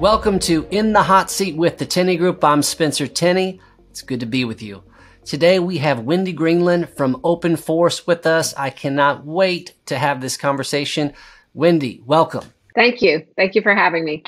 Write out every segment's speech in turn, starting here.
Welcome to In the Hot Seat with the Tenney Group. I'm Spencer Tenney. It's good to be with you. Today we have Wendy Greenland from Openforce with us. I cannot wait to have this conversation. Wendy, welcome. Thank you. Thank you for having me.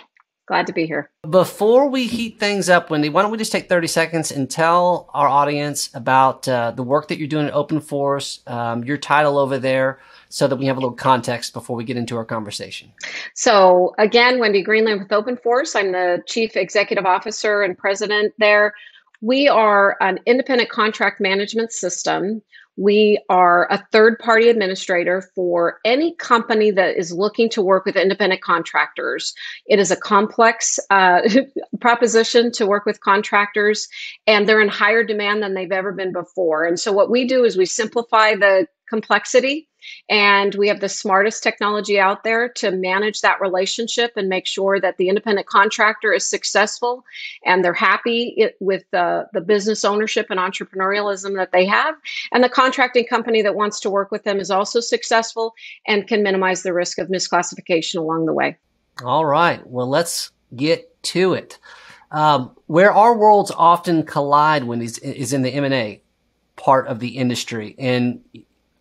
Glad to be here. Before we heat things up, Wendy, why don't we just take 30 seconds and tell our audience about uh, the work that you're doing at Openforce, um, your title over there, so that we have a little context before we get into our conversation. So, again, Wendy Greenland with Openforce. I'm the Chief Executive Officer and President there. We are an independent contract management system. We are a third party administrator for any company that is looking to work with independent contractors. It is a complex uh, proposition to work with contractors, and they're in higher demand than they've ever been before. And so, what we do is we simplify the complexity and we have the smartest technology out there to manage that relationship and make sure that the independent contractor is successful and they're happy with the, the business ownership and entrepreneurialism that they have. And the contracting company that wants to work with them is also successful and can minimize the risk of misclassification along the way. All right. Well, let's get to it. Um, where our worlds often collide when is, is in the M&A part of the industry. And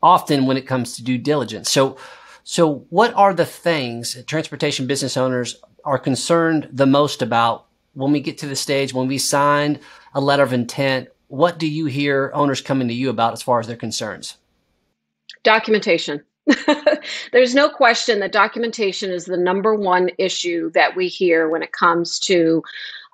often when it comes to due diligence. So, so what are the things transportation business owners are concerned the most about when we get to the stage when we signed a letter of intent? What do you hear owners coming to you about as far as their concerns? Documentation. There's no question that documentation is the number one issue that we hear when it comes to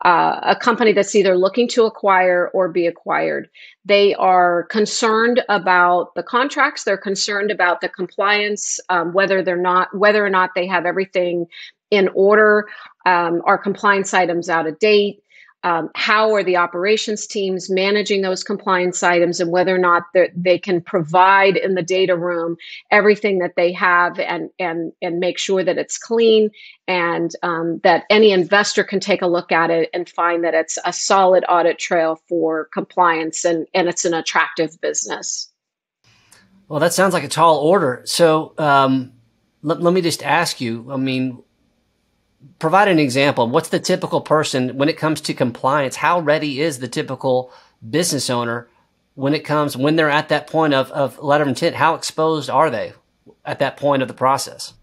uh, a company that's either looking to acquire or be acquired. They are concerned about the contracts. They're concerned about the compliance, um, whether they're not, whether or not they have everything in order. Um, are compliance items out of date? Um, how are the operations teams managing those compliance items and whether or not they can provide in the data room everything that they have and and and make sure that it's clean and um, that any investor can take a look at it and find that it's a solid audit trail for compliance and and it's an attractive business. Well that sounds like a tall order. So um, let, let me just ask you i mean provide an example. What's the typical person when it comes to compliance? How ready is the typical business owner when it comes, when they're at that point of, of letter of intent? How exposed are they at that point of the process?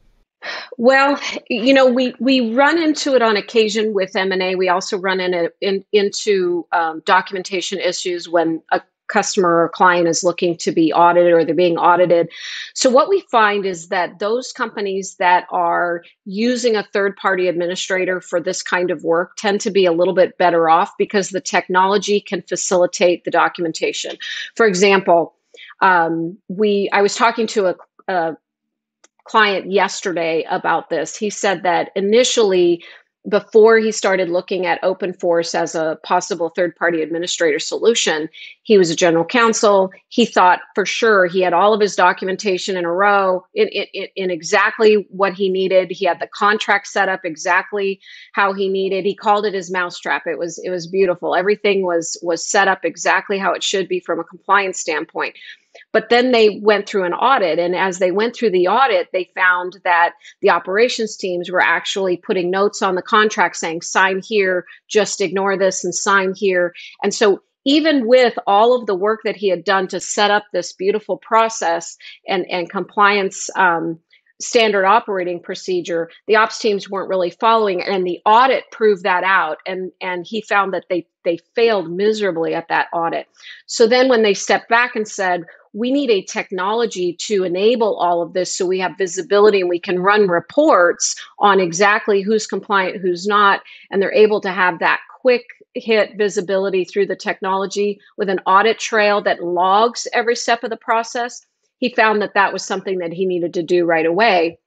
Well, you know, we, we run into it on occasion with M&A. We also run in in, into um, documentation issues when a customer or client is looking to be audited or they're being audited. So, what we find is that those companies that are using a third party administrator for this kind of work tend to be a little bit better off because the technology can facilitate the documentation. For example, um, we I was talking to a, a client yesterday about this. He said that initially before he started looking at Openforce as a possible third party administrator solution he was a general counsel. He thought for sure he had all of his documentation in a row in, in, in, exactly what he needed. He had the contract set up exactly how he needed. He called it his mousetrap. It was it was beautiful. Everything was was set up exactly how it should be from a compliance standpoint but then they went through an audit. And as they went through the audit, they found that the operations teams were actually putting notes on the contract saying, sign here, just ignore this and sign here. And so even with all of the work that he had done to set up this beautiful process and, and compliance um, standard operating procedure, the ops teams weren't really following, and the audit proved that out. And and he found that they they failed miserably at that audit. So then when they stepped back and said, we need a technology to enable all of this so we have visibility and we can run reports on exactly who's compliant, who's not, and they're able to have that quick hit visibility through the technology with an audit trail that logs every step of the process. He found that that was something that he needed to do right away.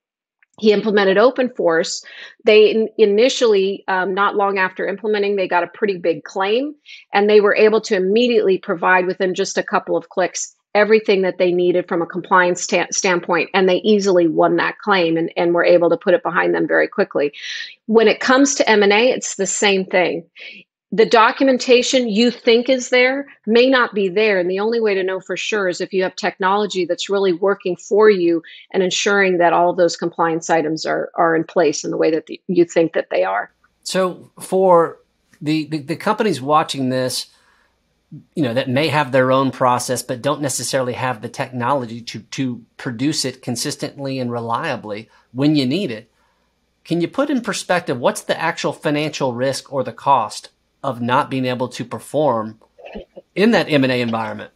He implemented Openforce. They in, initially um, not long after implementing they got a pretty big claim and they were able to immediately provide within just a couple of clicks everything that they needed from a compliance sta- standpoint and they easily won that claim and, and were able to put it behind them very quickly. When it comes to m&a it's the same thing the documentation you think is there may not be there and the only way to know for sure is if you have technology that's really working for you and ensuring that all of those compliance items are, are in place in the way that the, you think that they are So for the, the, the companies watching this, you know, that may have their own process, but don't necessarily have the technology to, to produce it consistently and reliably when you need it. Can you put in perspective what's the actual financial risk or the cost of not being able to perform in that M&A environment?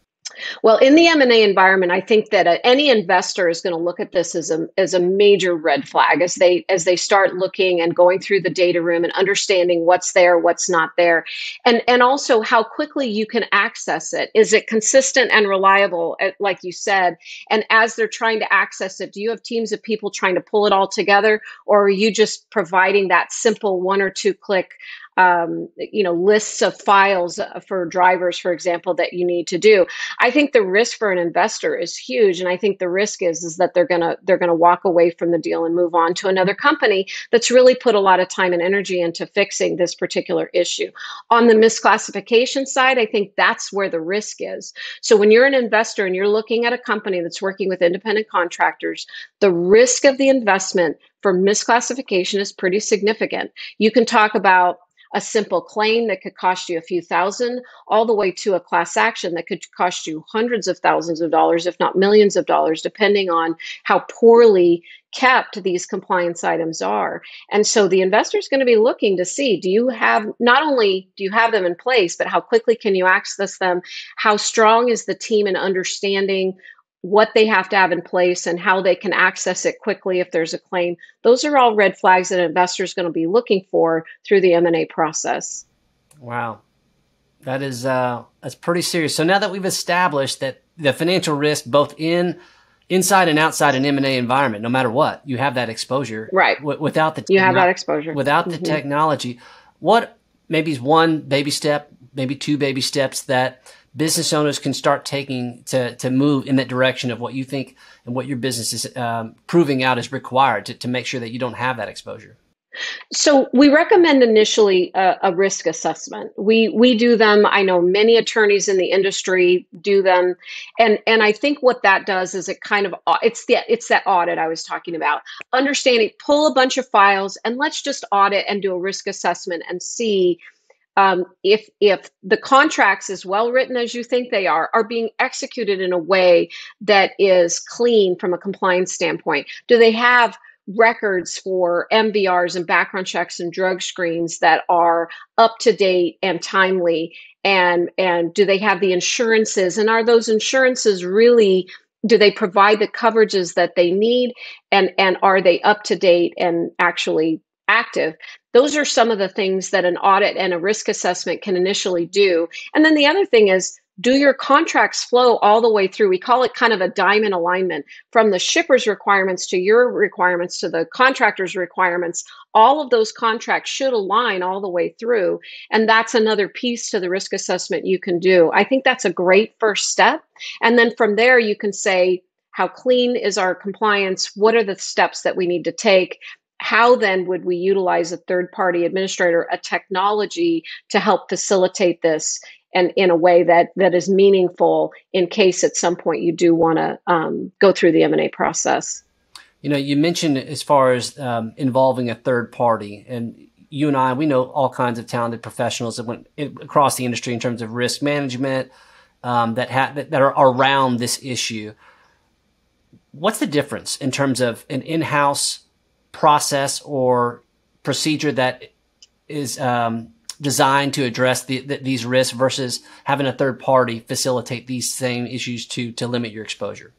Well, in the M&A environment, I think that uh, any investor is going to look at this as a as a major red flag as they as they start looking and going through the data room and understanding what's there, what's not there, and and also how quickly you can access it. Is it consistent and reliable, uh, like you said? And as they're trying to access it, do you have teams of people trying to pull it all together, or are you just providing that simple one or two click um, you know lists of files for drivers for example that you need to do. I think the risk for an investor is huge and i think the risk is is that they're going to they're going to walk away from the deal and move on to another company that's really put a lot of time and energy into fixing this particular issue. On the misclassification side i think that's where the risk is. So when you're an investor and you're looking at a company that's working with independent contractors the risk of the investment for misclassification is pretty significant. You can talk about a simple claim that could cost you a few thousand, all the way to a class action that could cost you hundreds of thousands of dollars, if not millions of dollars, depending on how poorly kept these compliance items are. And so the investor is going to be looking to see do you have not only do you have them in place, but how quickly can you access them? How strong is the team in understanding what they have to have in place and how they can access it quickly if there's a claim. Those are all red flags that investors going to be looking for through the m&a process. Wow. That is uh that's pretty serious. So now that we've established that the financial risk both in inside and outside an m&a environment no matter what you have that exposure right. w- without the you have that exposure. without the mm-hmm. technology what maybe is one baby step maybe two baby steps that business owners can start taking to, to move in that direction of what you think and what your business is um, proving out is required to, to make sure that you don't have that exposure? So we recommend initially a, a, risk assessment. We we do them. I know many attorneys in the industry do them, and and I think what that does is it kind of it's the it's that audit I was talking about. Understanding, pull a bunch of files, and let's just audit and do a risk assessment and see um, if if the contracts as well written as you think they are are being executed in a way that is clean from a compliance standpoint do they have records for MVRs and background checks and drug screens that are up to date and timely? And and do they have the insurances? And are those insurances really do they provide the coverages that they need? And and are they up to date and actually active those are some of the things that an audit and a risk assessment can initially do. And then the other thing is, do your contracts flow all the way through? We call it kind of a diamond alignment from the shipper's requirements to your requirements to the contractor's requirements. All of those contracts should align all the way through. And that's another piece to the risk assessment you can do. I think that's a great first step. And then from there, you can say, how clean is our compliance? What are the steps that we need to take? How then would we utilize a third party administrator, a technology to help facilitate this and in a way that that is meaningful in case at some point you do want to um, go through the M&A process? You know, you mentioned as far as um, involving a third party and you and I, we know all kinds of talented professionals that went across the industry in terms of risk management um, that, ha- that, are around this issue. What's the difference in terms of an in-house process or procedure that is um, designed to address the, the, these risks versus having a third party facilitate these same issues to to limit your exposure?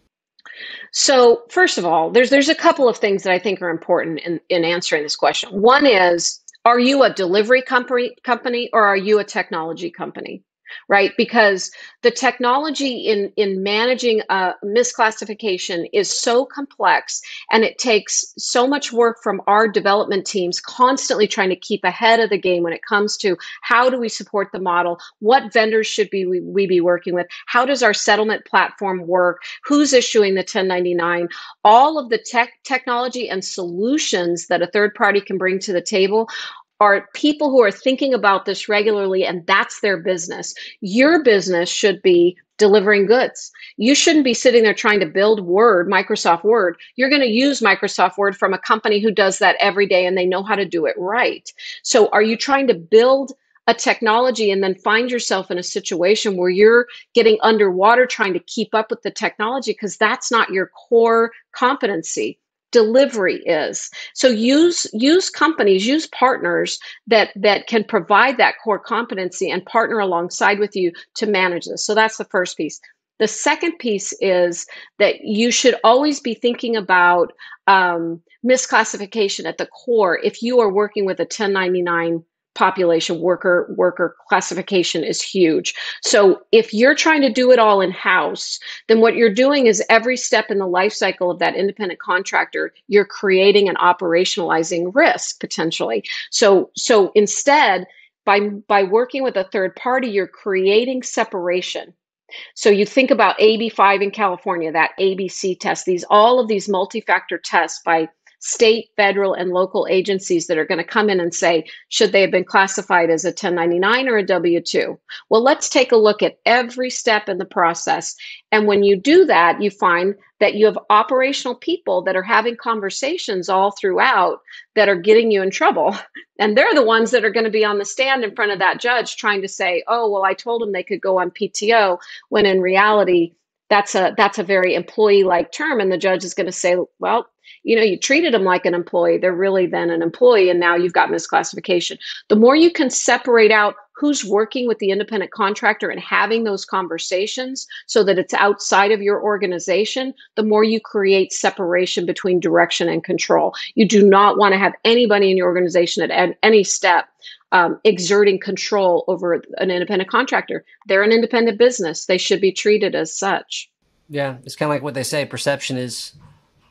So, first of all, there's there's a couple of things that I think are important in, in answering this question. One is, are you a delivery company company or are you a technology company? Right? Because the technology in, in managing a misclassification is so complex and it takes so much work from our development teams constantly trying to keep ahead of the game when it comes to how do we support the model? What vendors should be we, we be working with? How does our settlement platform work? Who's issuing the 1099? All of the tech technology and solutions that a third party can bring to the table are people who are thinking about this regularly and that's their business. Your business should be delivering goods. You shouldn't be sitting there trying to build Word, Microsoft Word. You're going to use Microsoft Word from a company who does that every day and they know how to do it right. So are you trying to build a technology and then find yourself in a situation where you're getting underwater trying to keep up with the technology because that's not your core competency delivery is. So use use companies use partners that that can provide that core competency and partner alongside with you to manage this. So that's the first piece. The second piece is that you should always be thinking about um, misclassification at the core if you are working with a 1099 population worker worker classification is huge. So if you're trying to do it all in house, then what you're doing is every step in the life cycle of that independent contractor, you're creating and operationalizing risk potentially. So so instead by by working with a third party, you're creating separation. So you think about AB5 in California, that ABC test, these all of these multi-factor tests by state, federal, and local agencies that are going to come in and say, should they have been classified as a 1099 or a W 2? Well, let's take a look at every step in the process. And when you do that, you find that you have operational people that are having conversations all throughout that are getting you in trouble. And they're the ones that are going to be on the stand in front of that judge trying to say, oh, well, I told them they could go on PTO, when in reality, that's a that's a very employee like term and the judge is going to say well you know you treated them like an employee they're really then an employee and now you've got misclassification. The more you can separate out who's working with the independent contractor and having those conversations so that it's outside of your organization the more you create separation between direction and control. You do not want to have anybody in your organization at any step um, exerting control over an independent contractor. They're an independent business. They should be treated as such. Yeah it's kind of like what they say perception is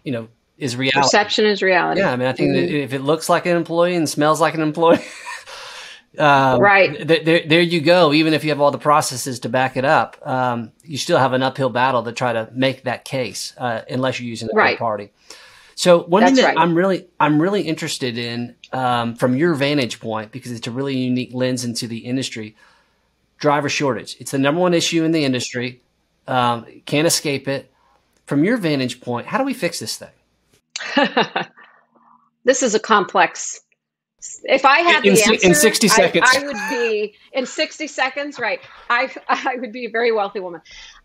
you know is reality. Perception is reality. Yeah, I mean, I think mm-hmm. if it looks like an employee and smells like an employee, um, right th- there, there you go. Even if you have all the processes to back it up, um, you still have an uphill battle to try to make that case, uh, unless you're using a right. third party. So one That's thing that right. I'm really I'm really interested in um, from your vantage point because it's a really unique lens into the industry. Driver shortage. It's the number one issue in the industry. Um, can't escape it. From your vantage point, how do we fix this thing? this is a complex. If I had in, the answer in 60 seconds, I, I, would be in 60 seconds, right? I, I would be a very wealthy woman.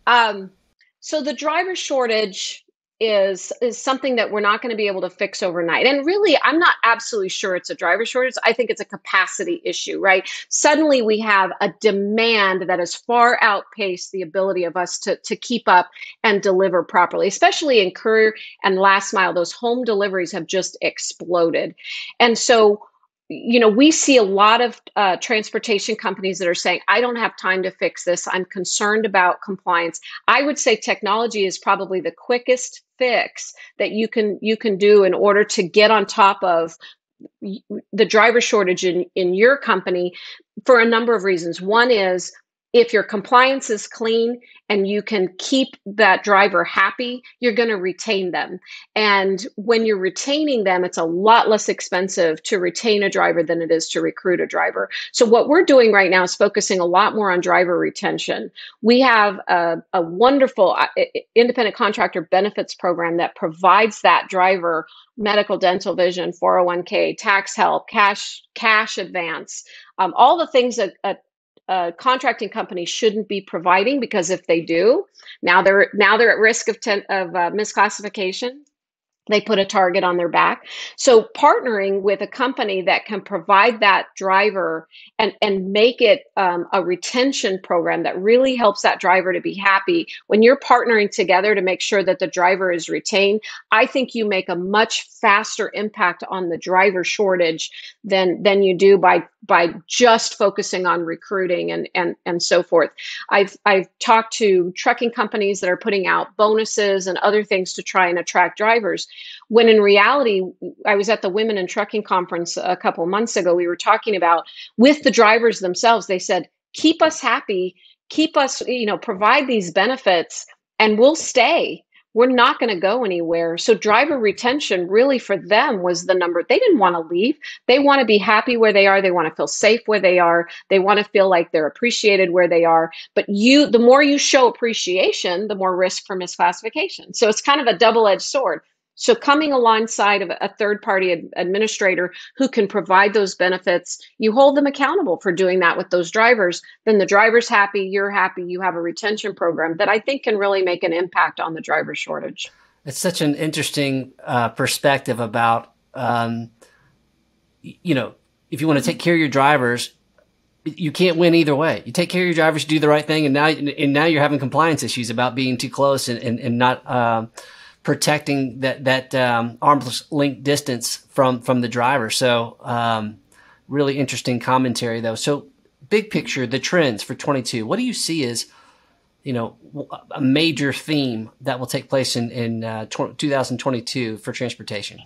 Um, so the driver shortage is is something that we're not going to be able to fix overnight. And really, I'm not absolutely sure it's a driver shortage. I think it's a capacity issue, right? Suddenly we have a demand that has far outpaced the ability of us to to keep up and deliver properly, especially in courier and last mile. Those home deliveries have just exploded. And so you know, we see a lot of uh, transportation companies that are saying, I don't have time to fix this. I'm concerned about compliance. I would say technology is probably the quickest fix that you can you can do in order to get on top of the driver shortage in, in your company for a number of reasons. One is if your compliance is clean and you can keep that driver happy, you're going to retain them. And when you're retaining them, it's a lot less expensive to retain a driver than it is to recruit a driver. So, what we're doing right now is focusing a lot more on driver retention. We have a, a wonderful uh, independent contractor benefits program that provides that driver medical, dental, vision, 401k, tax help, cash cash advance, um, all the things that a, uh, contracting companies shouldn't be providing because if they do, now they're now they're at risk of ten, of uh, misclassification they put a target on their back. So partnering with a company that can provide that driver and and make it um, a retention program that really helps that driver to be happy when you're partnering together to make sure that the driver is retained i think you make a much faster impact on the driver shortage than than you do by by just focusing on recruiting and and and so forth. I've i've talked to trucking companies that are putting out bonuses and other things to try and attract drivers when in reality, I was at the Women in Trucking conference a couple months ago. We were talking about with the drivers themselves, they said, keep us happy, keep us, you know, provide these benefits, and we'll stay we're not going to go anywhere. So driver retention really for them was the number. They didn't want to leave. They want to be happy where they are. They want to feel safe where they are. They want to feel like they're appreciated where they are. But you, the more you show appreciation, the more risk for misclassification. So it's kind of a double-edged sword. So coming alongside of a third party ad- administrator who can provide those benefits, you hold them accountable for doing that with those drivers, then the driver's happy, you're happy, you have a retention program that I think can really make an impact on the driver shortage. It's such an interesting uh, perspective about, um, you know, if you want to take care of your drivers, you can't win either way. You take care of your drivers, you do the right thing, and now and now you're having compliance issues about being too close and and, and not. Uh, protecting that that um, arm's length distance from from the driver. So um, really interesting commentary though. So big picture, the trends for 22. What do you see as you know a major theme that will take place in in uh, 2022 for transportation?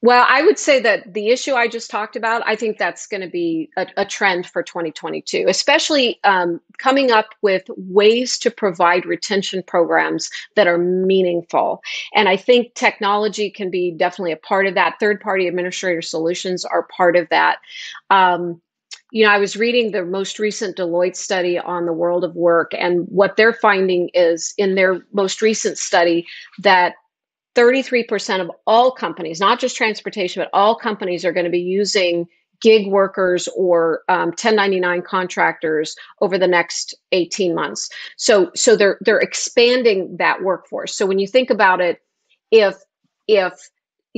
Well, I would say that the issue I just talked about, I think that's going to be a, a, trend for 2022, especially um, coming up with ways to provide retention programs that are meaningful. And I think technology can be definitely a part of that. Third party administrator solutions are part of that. Um, you know, I was reading the most recent Deloitte study on the world of work, and what they're finding is in their most recent study that 33% of all companies, not just transportation, but all companies are going to be using gig workers or um, 1099 contractors over the next 18 months. So, so they're they're expanding that workforce. So when you think about it, if if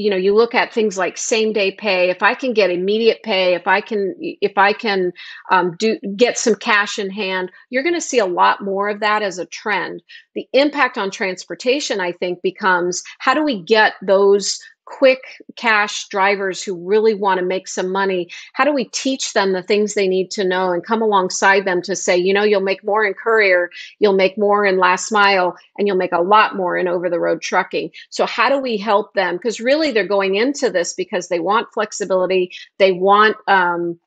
you know you look at things like same day pay if i can get immediate pay if i can if i can um, do get some cash in hand you're going to see a lot more of that as a trend. The impact on transportation i think becomes how do we get those quick cash drivers who really want to make some money how do we teach them the things they need to know and come alongside them to say you know you'll make more in courier you'll make more in last mile and you'll make a lot more in over the road trucking. So how do we help them? Because really they're going into this because they want flexibility they want um,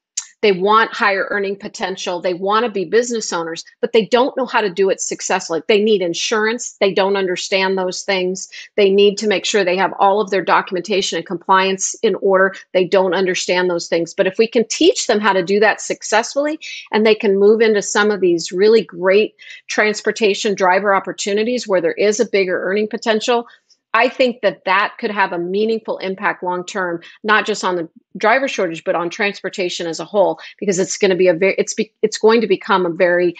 they want higher earning potential. They want to be business owners, but they don't know how to do it successfully. They need insurance. They don't understand those things. They need to make sure they have all of their documentation and compliance in order. They don't understand those things. But if we can teach them how to do that successfully and they can move into some of these really great transportation driver opportunities where there is a bigger earning potential, I think that that could have a meaningful impact long term, not just on the driver shortage, but on transportation as a whole, because it's going to be a very it's be, it's going to become a very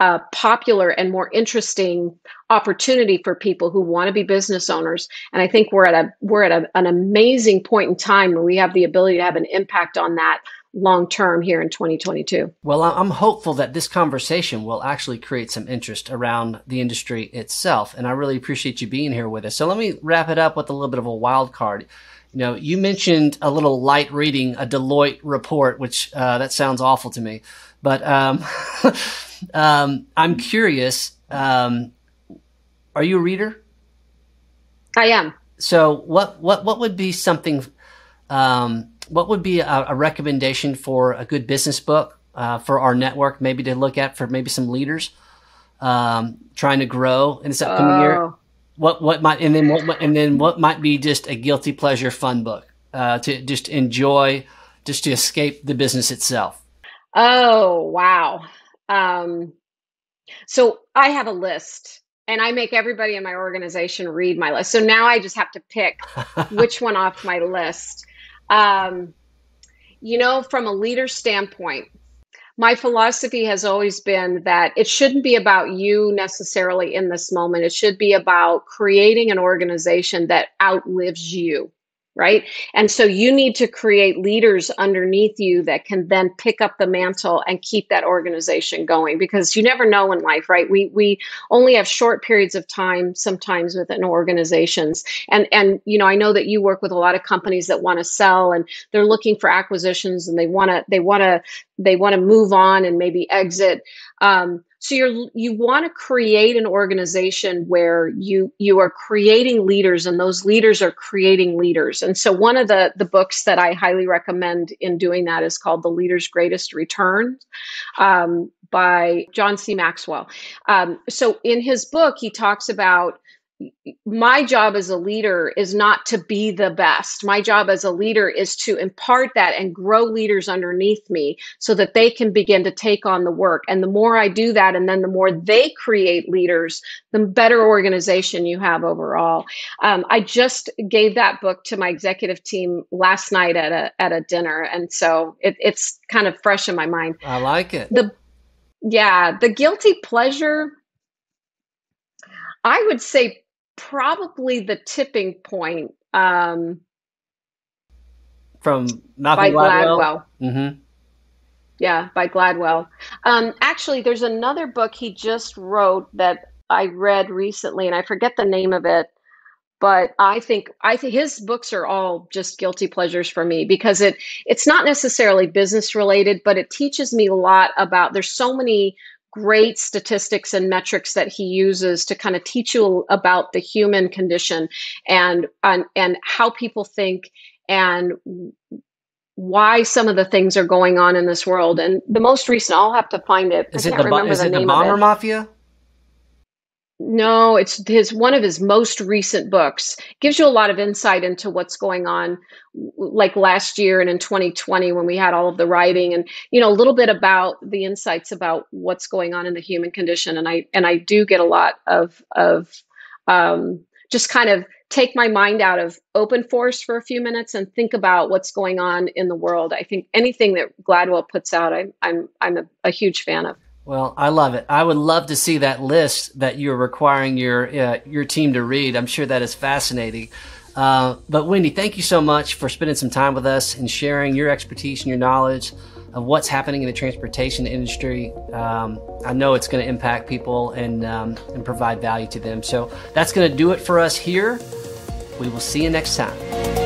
uh, popular and more interesting opportunity for people who want to be business owners. And I think we're at a we're at a, an amazing point in time where we have the ability to have an impact on that long term here in 2022. Well, I'm hopeful that this conversation will actually create some interest around the industry itself. And I really appreciate you being here with us. So let me wrap it up with a little bit of a wild card. You know, you mentioned a little light reading, a Deloitte report, which uh, that sounds awful to me. But um, um, I'm curious. Um, are you a reader? I am. So, what what what would be something um, what would be a, a, recommendation for a good business book uh, for our network, maybe to look at for maybe some leaders um, trying to grow in this upcoming year? Oh. What what might and then what and then what might be just a guilty pleasure fun book uh, to just enjoy, just to escape the business itself? Oh wow! Um, so I have a list and I make everybody in my organization read my list. So now I just have to pick which one off my list. Um, you know, from a leader standpoint, my philosophy has always been that it shouldn't be about you necessarily in this moment. It should be about creating an organization that outlives you right? And so you need to create leaders underneath you that can then pick up the mantle and keep that organization going because you never know in life, right? We we only have short periods of time sometimes within organizations. And and you know, I know that you work with a lot of companies that want to sell and they're looking for acquisitions and they want to they want to they want to move on and maybe exit. Um, so you're you want to create an organization where you you are creating leaders, and those leaders are creating leaders. And so one of the the books that I highly recommend in doing that is called The Leader's Greatest Return um, by John C. Maxwell. Um, so in his book, he talks about my job as a leader is not to be the best. My job as a leader is to impart that and grow leaders underneath me so that they can begin to take on the work. And the more I do that, and then the more they create leaders, the better organization you have overall. Um, I just gave that book to my executive team last night at a at a dinner, and so it, it's kind of fresh in my mind. I like it. The yeah, the guilty pleasure. I would say probably the tipping point um, from Malcolm by Gladwell. Gladwell. Mm-hmm. Yeah, by Gladwell. Um, actually, there's another book he just wrote that I read recently, and I forget the name of it. But I think I think his books are all just guilty pleasures for me because it it's not necessarily business related, but it teaches me a lot about. There's so many great statistics and metrics that he uses to kind of teach you about the human condition and and, and how people think and why some of the things are going on in this world. And the most recent, I'll have to find it. Is it the, is the it the bomber mafia? No, it's his one of his most recent books. Gives you a lot of insight into what's going on like last year and in 2020 when we had all of the writing and you know a little bit about the insights about what's going on in the human condition and I and I do get a lot of of um, just kind of take my mind out of Openforce for a few minutes and think about what's going on in the world. I think anything that Gladwell puts out, I, I'm I'm a, a huge fan of. Well, I love it. I would love to see that list that you're requiring your uh, your team to read. I'm sure that is fascinating. Uh, but Wendy, thank you so much for spending some time with us and sharing your expertise and your knowledge of what's happening in the transportation industry. Um, I know it's going to impact people and um, and provide value to them. So that's going to do it for us here. We will see you next time.